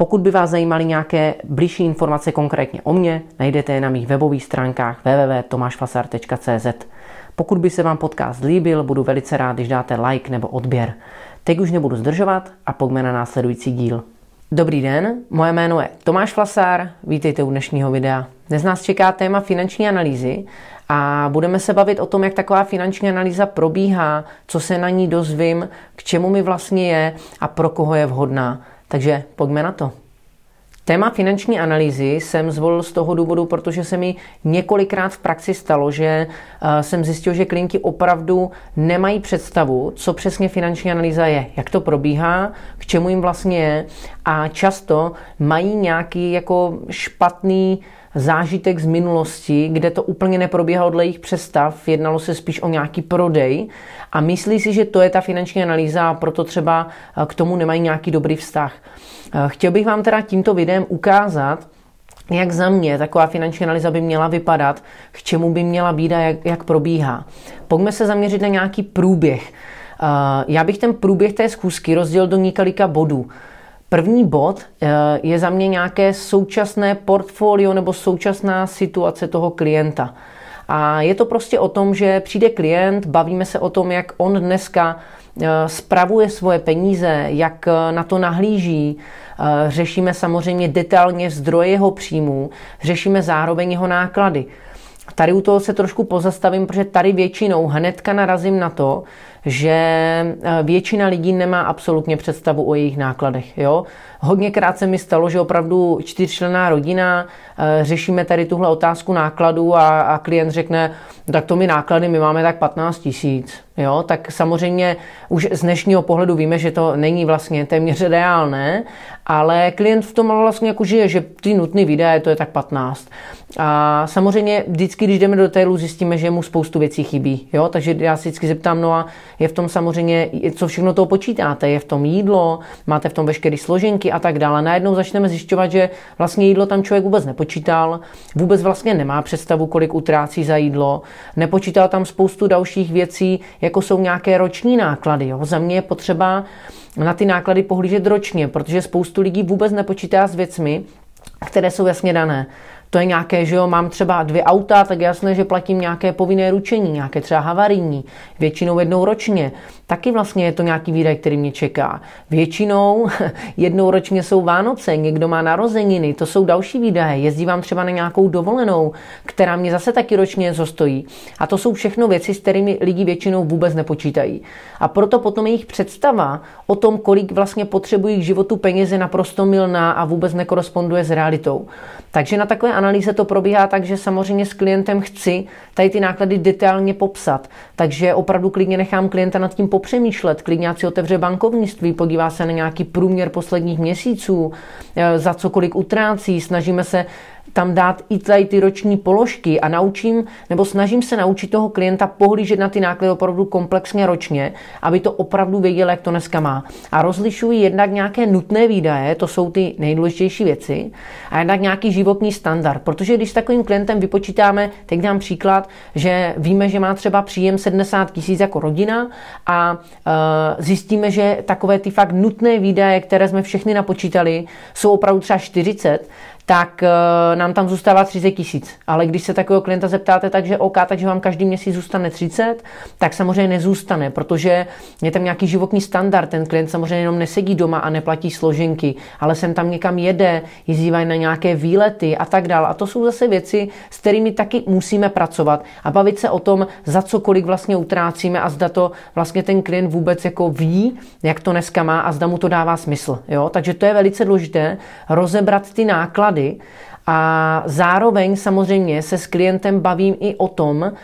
Pokud by vás zajímaly nějaké blížší informace konkrétně o mně, najdete je na mých webových stránkách www.tomašfasar.cz. Pokud by se vám podcast líbil, budu velice rád, když dáte like nebo odběr. Teď už nebudu zdržovat a pojďme na následující díl. Dobrý den, moje jméno je Tomáš Flasár, vítejte u dnešního videa. Dnes nás čeká téma finanční analýzy a budeme se bavit o tom, jak taková finanční analýza probíhá, co se na ní dozvím, k čemu mi vlastně je a pro koho je vhodná. Takže pojďme na to. Téma finanční analýzy jsem zvolil z toho důvodu, protože se mi několikrát v praxi stalo, že eh, jsem zjistil, že klienti opravdu nemají představu, co přesně finanční analýza je, jak to probíhá, k čemu jim vlastně je a často mají nějaký jako špatný zážitek z minulosti, kde to úplně neprobíhalo dle jejich představ, jednalo se spíš o nějaký prodej a myslí si, že to je ta finanční analýza a proto třeba eh, k tomu nemají nějaký dobrý vztah. Eh, chtěl bych vám teda tímto videem ukázat, jak za mě taková finanční analýza by měla vypadat, k čemu by měla být a jak, jak probíhá. Pojďme se zaměřit na nějaký průběh. Eh, já bych ten průběh té schůzky rozdělil do několika bodů. První bod eh, je za mě nějaké současné portfolio nebo současná situace toho klienta. A je to prostě o tom, že přijde klient, bavíme se o tom, jak on dneska eh, spravuje svoje peníze, jak eh, na to nahlíží. Řešíme samozřejmě detailně zdroje jeho příjmů, řešíme zároveň jeho náklady. Tady u toho se trošku pozastavím, protože tady většinou hnedka narazím na to, že eh, většina lidí nemá absolutně představu o jejich nákladech. Jo? Hodněkrát se mi stalo, že opravdu čtyřčlenná rodina, eh, řešíme tady tuhle otázku nákladů a, a klient řekne, tak to mi náklady, my máme tak 15 tisíc. Jo, tak samozřejmě už z dnešního pohledu víme, že to není vlastně téměř reálné, ale klient v tom vlastně jako žije, že ty nutné výdaje, to je tak 15. A samozřejmě vždycky, když jdeme do detailu, zjistíme, že mu spoustu věcí chybí. Jo? Takže já si vždycky zeptám, no a je v tom samozřejmě, co všechno toho počítáte? Je v tom jídlo, máte v tom veškeré složenky a tak dále. Najednou začneme zjišťovat, že vlastně jídlo tam člověk vůbec nepočítal, vůbec vlastně nemá představu, kolik utrácí za jídlo, nepočítal tam spoustu dalších věcí, jako jsou nějaké roční náklady. Jo? Za mě je potřeba na ty náklady pohlížet ročně, protože spoustu lidí vůbec nepočítá s věcmi, které jsou jasně dané to je nějaké, že jo, mám třeba dvě auta, tak jasné, že platím nějaké povinné ručení, nějaké třeba havarijní, většinou jednou ročně. Taky vlastně je to nějaký výdaj, který mě čeká. Většinou jednou ročně jsou Vánoce, někdo má narozeniny, to jsou další výdaje. Jezdí vám třeba na nějakou dovolenou, která mě zase taky ročně něco stojí. A to jsou všechno věci, s kterými lidi většinou vůbec nepočítají. A proto potom jejich představa o tom, kolik vlastně potřebují k životu peněze, naprosto milná a vůbec nekoresponduje s realitou. Takže na takové analýze to probíhá tak, že samozřejmě s klientem chci tady ty náklady detailně popsat. Takže opravdu klidně nechám klienta nad tím popřemýšlet, klidně si otevře bankovnictví, podívá se na nějaký průměr posledních měsíců, eh, za co kolik utrácí, snažíme se tam dát i tady ty roční položky a naučím, nebo snažím se naučit toho klienta pohlížet na ty náklady opravdu komplexně ročně, aby to opravdu věděl, jak to dneska má. A rozlišuji jednak nějaké nutné výdaje, to jsou ty nejdůležitější věci, a jednak nějaký životní standard. Protože když s takovým klientem vypočítáme, teď dám příklad, že víme, že má třeba příjem 70 tisíc jako rodina a e, zjistíme, že takové ty fakt nutné výdaje, které jsme všechny napočítali, jsou opravdu třeba 40, tak uh, nám tam zůstává 30 tisíc. Ale když se takového klienta zeptáte, takže OK, takže vám každý měsíc zůstane 30, tak samozřejmě nezůstane, protože je tam nějaký životní standard. Ten klient samozřejmě jenom nesedí doma a neplatí složenky, ale sem tam někam jede, jezdí na nějaké výlety a tak dále. A to jsou zase věci, s kterými taky musíme pracovat a bavit se o tom, za co kolik vlastně utrácíme a zda to vlastně ten klient vůbec jako ví, jak to dneska má a zda mu to dává smysl. Jo? Takže to je velice důležité, rozebrat ty náklady náklady a zároveň samozřejmě se s klientem bavím i o tom, eh,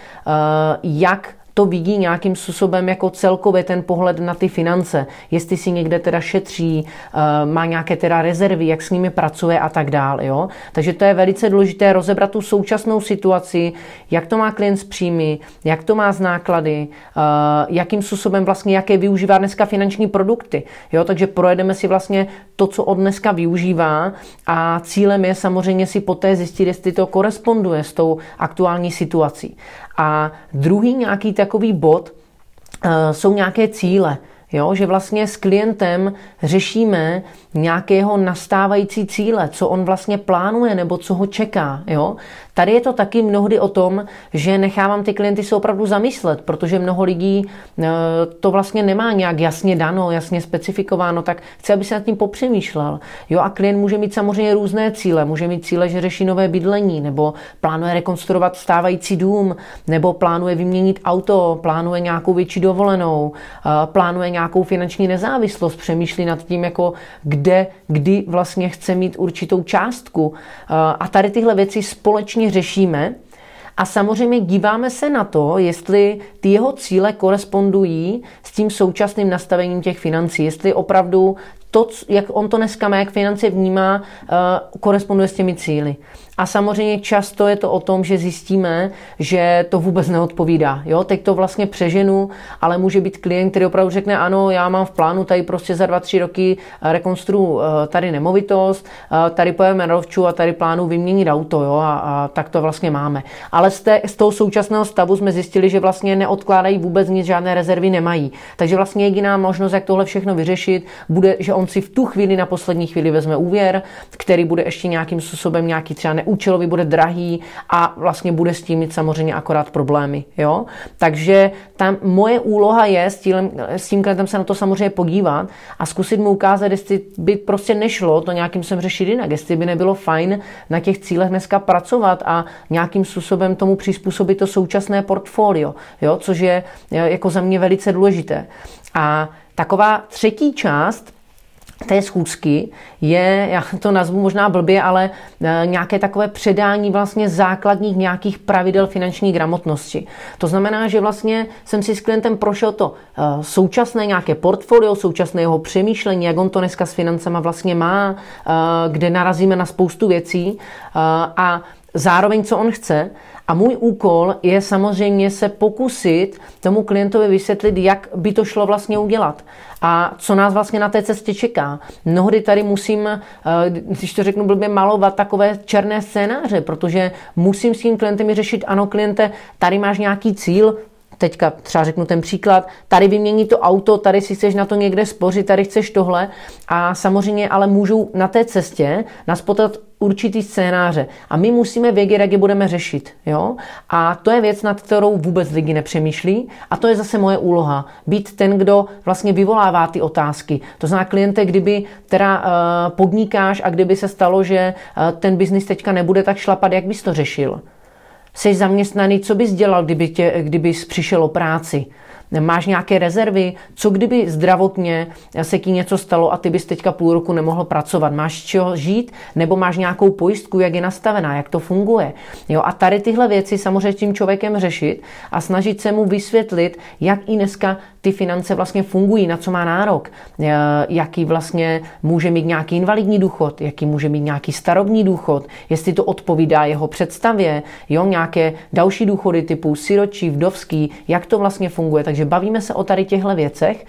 jak to vidí nějakým způsobem jako celkově ten pohled na ty finance, jestli si někde teda šetří, eh, má nějaké teda rezervy, jak s nimi pracuje a tak dále. Jo? Takže to je velice důležité rozebrat tu současnou situaci, jak to má klient s příjmy, jak to má z náklady, eh, jakým způsobem vlastně, jaké využívá dneska finanční produkty. Jo? Takže projedeme si vlastně to, co od dneska využívá a cílem je samozřejmě si poté zjistit, jestli to koresponduje s tou aktuální situací. A druhý nějaký takový bod uh, jsou nějaké cíle. Jo, že vlastně s klientem řešíme nějakého nastávající cíle, co on vlastně plánuje nebo co ho čeká. Jo? Tady je to taky mnohdy o tom, že nechávám ty klienty se opravdu zamyslet, protože mnoho lidí eh, to vlastně nemá nějak jasně dano, jasně specifikováno, tak chci, aby se nad tím popřemýšlel. Jo, a klient může mít samozřejmě různé cíle. Může mít cíle, že řeší nové bydlení, nebo plánuje rekonstruovat stávající dům, nebo plánuje vyměnit auto, plánuje nějakou větší dovolenou, eh, plánuje nějakou finanční nezávislost, přemýšlí nad tím, jako kde, kdy vlastně chce mít určitou částku. Eh, a tady tyhle věci společně řešíme. A samozřejmě díváme se na to, jestli ty jeho cíle korespondují s tím současným nastavením těch financí, jestli opravdu to, jak on to dneska má, jak finance vnímá, eh, koresponduje s těmi cíly. A samozřejmě často je to o tom, že zjistíme, že to vůbec neodpovídá. Jo? Teď to vlastně přeženu, ale může být klient, který opravdu řekne, ano, já mám v plánu tady prostě za dva, tři roky rekonstru eh, tady nemovitost, eh, tady pojeme rovču a tady plánu vyměnit auto. Jo? A, a tak to vlastně máme. Ale z, té, z toho současného stavu jsme zjistili, že vlastně neodkládají vůbec nic, žádné rezervy nemají. Takže vlastně jediná možnost, jak tohle všechno vyřešit, bude, že on si v tu chvíli na poslední chvíli vezme úvěr, který bude ještě nějakým způsobem nějaký třeba neúčelový, bude drahý a vlastně bude s tím mít samozřejmě akorát problémy. Jo? Takže tam moje úloha je s tím, s tím klientem se na to samozřejmě podívat a zkusit mu ukázat, jestli by prostě nešlo to nějakým sem řešit jinak, jestli by nebylo fajn na těch cílech dneska pracovat a nějakým způsobem tomu přizpůsobit to současné portfolio, jo? což je jako za mě velice důležité. A taková třetí část té schůzky je, já to nazvu možná blbě, ale e, nějaké takové předání vlastně základních nějakých pravidel finanční gramotnosti. To znamená, že vlastně jsem si s klientem prošel to e, současné nějaké portfolio, současné jeho přemýšlení, jak on to dneska s financema vlastně má, e, kde narazíme na spoustu věcí a zároveň, co on chce. A můj úkol je samozřejmě se pokusit tomu klientovi vysvětlit, jak by to šlo vlastně udělat a co nás vlastně na té cestě čeká. Mnohdy tady musím, eh, když to řeknu blbě, malovat takové černé scénáře, protože musím s tím klientem řešit, ano kliente, tady máš nějaký cíl, teďka třeba řeknu ten příklad, tady vymění to auto, tady si chceš na to někde spořit, tady chceš tohle a samozřejmě ale můžou na té cestě nás potat určitý scénáře a my musíme vědět, jak je budeme řešit. Jo? A to je věc, nad kterou vůbec lidi nepřemýšlí a to je zase moje úloha. Být ten, kdo vlastně vyvolává ty otázky. To znamená, kliente, kdyby teda uh, podnikáš a kdyby se stalo, že uh, ten biznis teďka nebude tak šlapat, jak bys to řešil? Jsi zaměstnaný, co bys dělal, kdyby, tě, kdybys přišel o práci? Máš nějaké rezervy? Co kdyby zdravotně se ti něco stalo a ty bys teďka půl roku nemohl pracovat? Máš čeho žít? Nebo máš nějakou pojistku, jak je nastavená, jak to funguje? Jo, a tady tyhle věci samozřejmě tím člověkem řešit a snažit se mu vysvětlit, jak i dneska ty finance vlastně fungují, na co má nárok, jaký vlastně může mít nějaký invalidní důchod, jaký může mít nějaký starobní důchod, jestli to odpovídá jeho představě, jo, nějaké další důchody typu siročí, vdovský, jak to vlastně funguje. Takže bavíme se o tady těchto věcech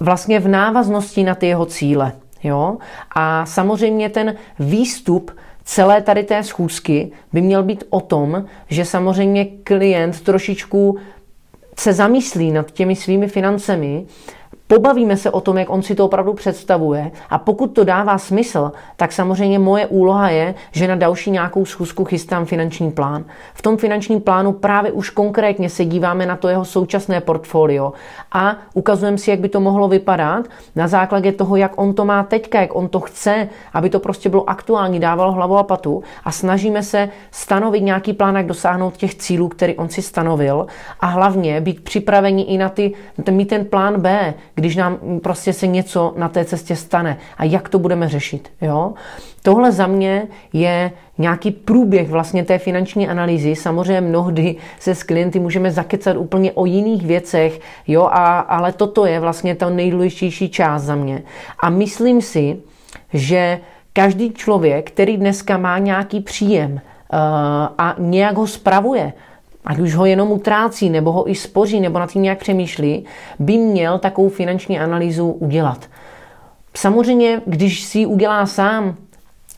vlastně v návaznosti na ty jeho cíle. Jo? A samozřejmě ten výstup celé tady té schůzky by měl být o tom, že samozřejmě klient trošičku se zamyslí nad těmi svými financemi Pobavíme se o tom, jak on si to opravdu představuje a pokud to dává smysl, tak samozřejmě moje úloha je, že na další nějakou schůzku chystám finanční plán. V tom finančním plánu právě už konkrétně se díváme na to jeho současné portfolio a ukazujeme si, jak by to mohlo vypadat na základě toho, jak on to má teďka, jak on to chce, aby to prostě bylo aktuální, dávalo hlavu a patu a snažíme se stanovit nějaký plán, jak dosáhnout těch cílů, který on si stanovil a hlavně být připraveni i na ty, mít ten plán B, když nám prostě se něco na té cestě stane a jak to budeme řešit. Jo? Tohle za mě je nějaký průběh vlastně té finanční analýzy. Samozřejmě mnohdy se s klienty můžeme zakecat úplně o jiných věcech, jo, a, ale toto je vlastně ta nejdůležitější část za mě. A myslím si, že každý člověk, který dneska má nějaký příjem uh, a nějak ho spravuje, ať už ho jenom utrácí, nebo ho i spoří, nebo nad tím nějak přemýšlí, by měl takovou finanční analýzu udělat. Samozřejmě, když si ji udělá sám,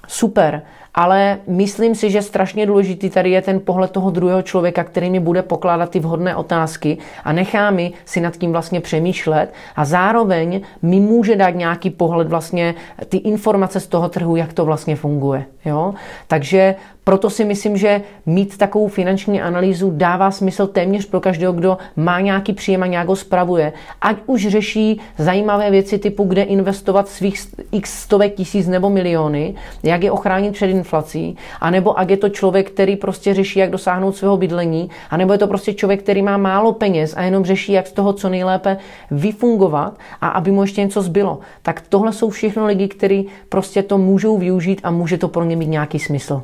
super, ale myslím si, že strašně důležitý tady je ten pohled toho druhého člověka, který mi bude pokládat ty vhodné otázky a nechá mi si nad tím vlastně přemýšlet a zároveň mi může dát nějaký pohled vlastně ty informace z toho trhu, jak to vlastně funguje. Jo? Takže proto si myslím, že mít takovou finanční analýzu dává smysl téměř pro každého, kdo má nějaký příjem a nějak ho spravuje. Ať už řeší zajímavé věci typu, kde investovat svých x stovek tisíc nebo miliony, jak je ochránit před inflací, anebo ať je to člověk, který prostě řeší, jak dosáhnout svého bydlení, anebo je to prostě člověk, který má málo peněz a jenom řeší, jak z toho co nejlépe vyfungovat a aby mu ještě něco zbylo. Tak tohle jsou všechno lidi, kteří prostě to můžou využít a může to pro ně mít nějaký smysl.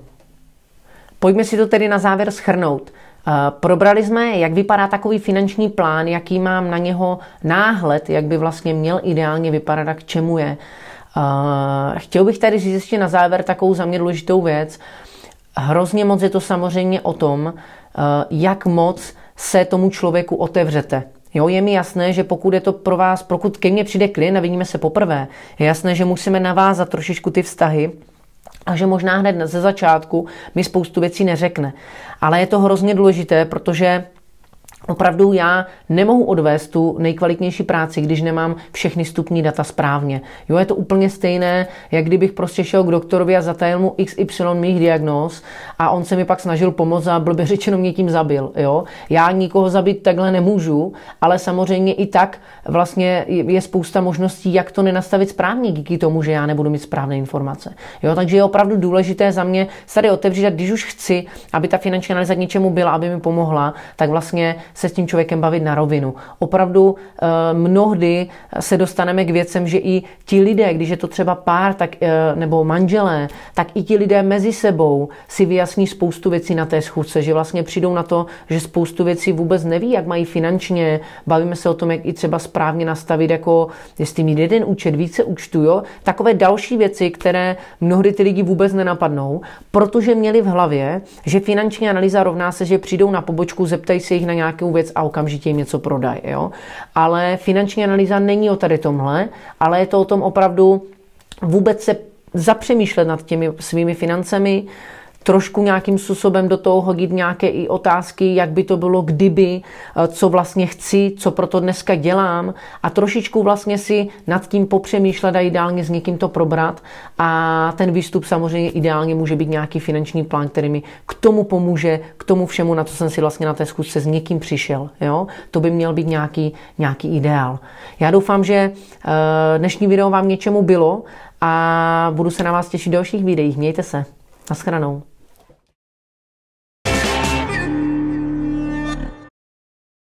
Pojďme si to tedy na závěr schrnout. Eh, probrali jsme, jak vypadá takový finanční plán, jaký mám na něho náhled, jak by vlastně měl ideálně vypadat a k čemu je. Eh, chtěl bych tady říct ještě na závěr takovou za mě důležitou věc. Hrozně moc je to samozřejmě o tom, eh, jak moc se tomu člověku otevřete. Jo, je mi jasné, že pokud je to pro vás, pokud ke mně přijde klient a vidíme se poprvé, je jasné, že musíme navázat trošičku ty vztahy, a že možná hned ze začátku mi spoustu věcí neřekne. Ale je to hrozně důležité, protože Opravdu já nemohu odvést tu nejkvalitnější práci, když nemám všechny stupní data správně. Jo, je to úplně stejné, jak kdybych prostě šel k doktorovi a zatajil mu XY mých diagnóz a on se mi pak snažil pomoct a blbě řečeno mě tím zabil. Jo? Já nikoho zabít takhle nemůžu, ale samozřejmě i tak vlastně je spousta možností, jak to nenastavit správně díky tomu, že já nebudu mít správné informace. Jo? Takže je opravdu důležité za mě se tady otevřít a když už chci, aby ta finanční analýza k něčemu byla, aby mi pomohla, tak vlastně se s tím člověkem bavit na rovinu. Opravdu eh, mnohdy se dostaneme k věcem, že i ti lidé, když je to třeba pár tak, eh, nebo manželé, tak i ti lidé mezi sebou si vyjasní spoustu věcí na té schůzce, že vlastně přijdou na to, že spoustu věcí vůbec neví, jak mají finančně. Bavíme se o tom, jak i třeba správně nastavit, jako jestli mít jeden účet, více účtů, jo? Takové další věci, které mnohdy ty lidi vůbec nenapadnou, protože měli v hlavě, že finanční analýza rovná se, že přijdou na pobočku, zeptají se jich na nějaké nějakou věc a okamžitě jim něco prodají. Jo? Ale finanční analýza není o tady tomhle, ale je to o tom opravdu vůbec se zapřemýšlet nad těmi svými financemi, trošku nějakým způsobem do toho hodit nějaké i otázky, jak by to bylo, kdyby, eh, co vlastně chci, co pro to dneska dělám a trošičku vlastně si nad tím popřemýšlet a ideálně s někým to probrat a ten výstup samozřejmě ideálně může být nějaký finanční plán, který mi k tomu pomůže, k tomu všemu, na co jsem si vlastně na té zkusce s někým přišel. Jo? To by měl být nějaký, nějaký ideál. Já doufám, že eh, dnešní video vám něčemu bylo a budu se na vás těšit v dalších videích. Mějte se. Naschranou.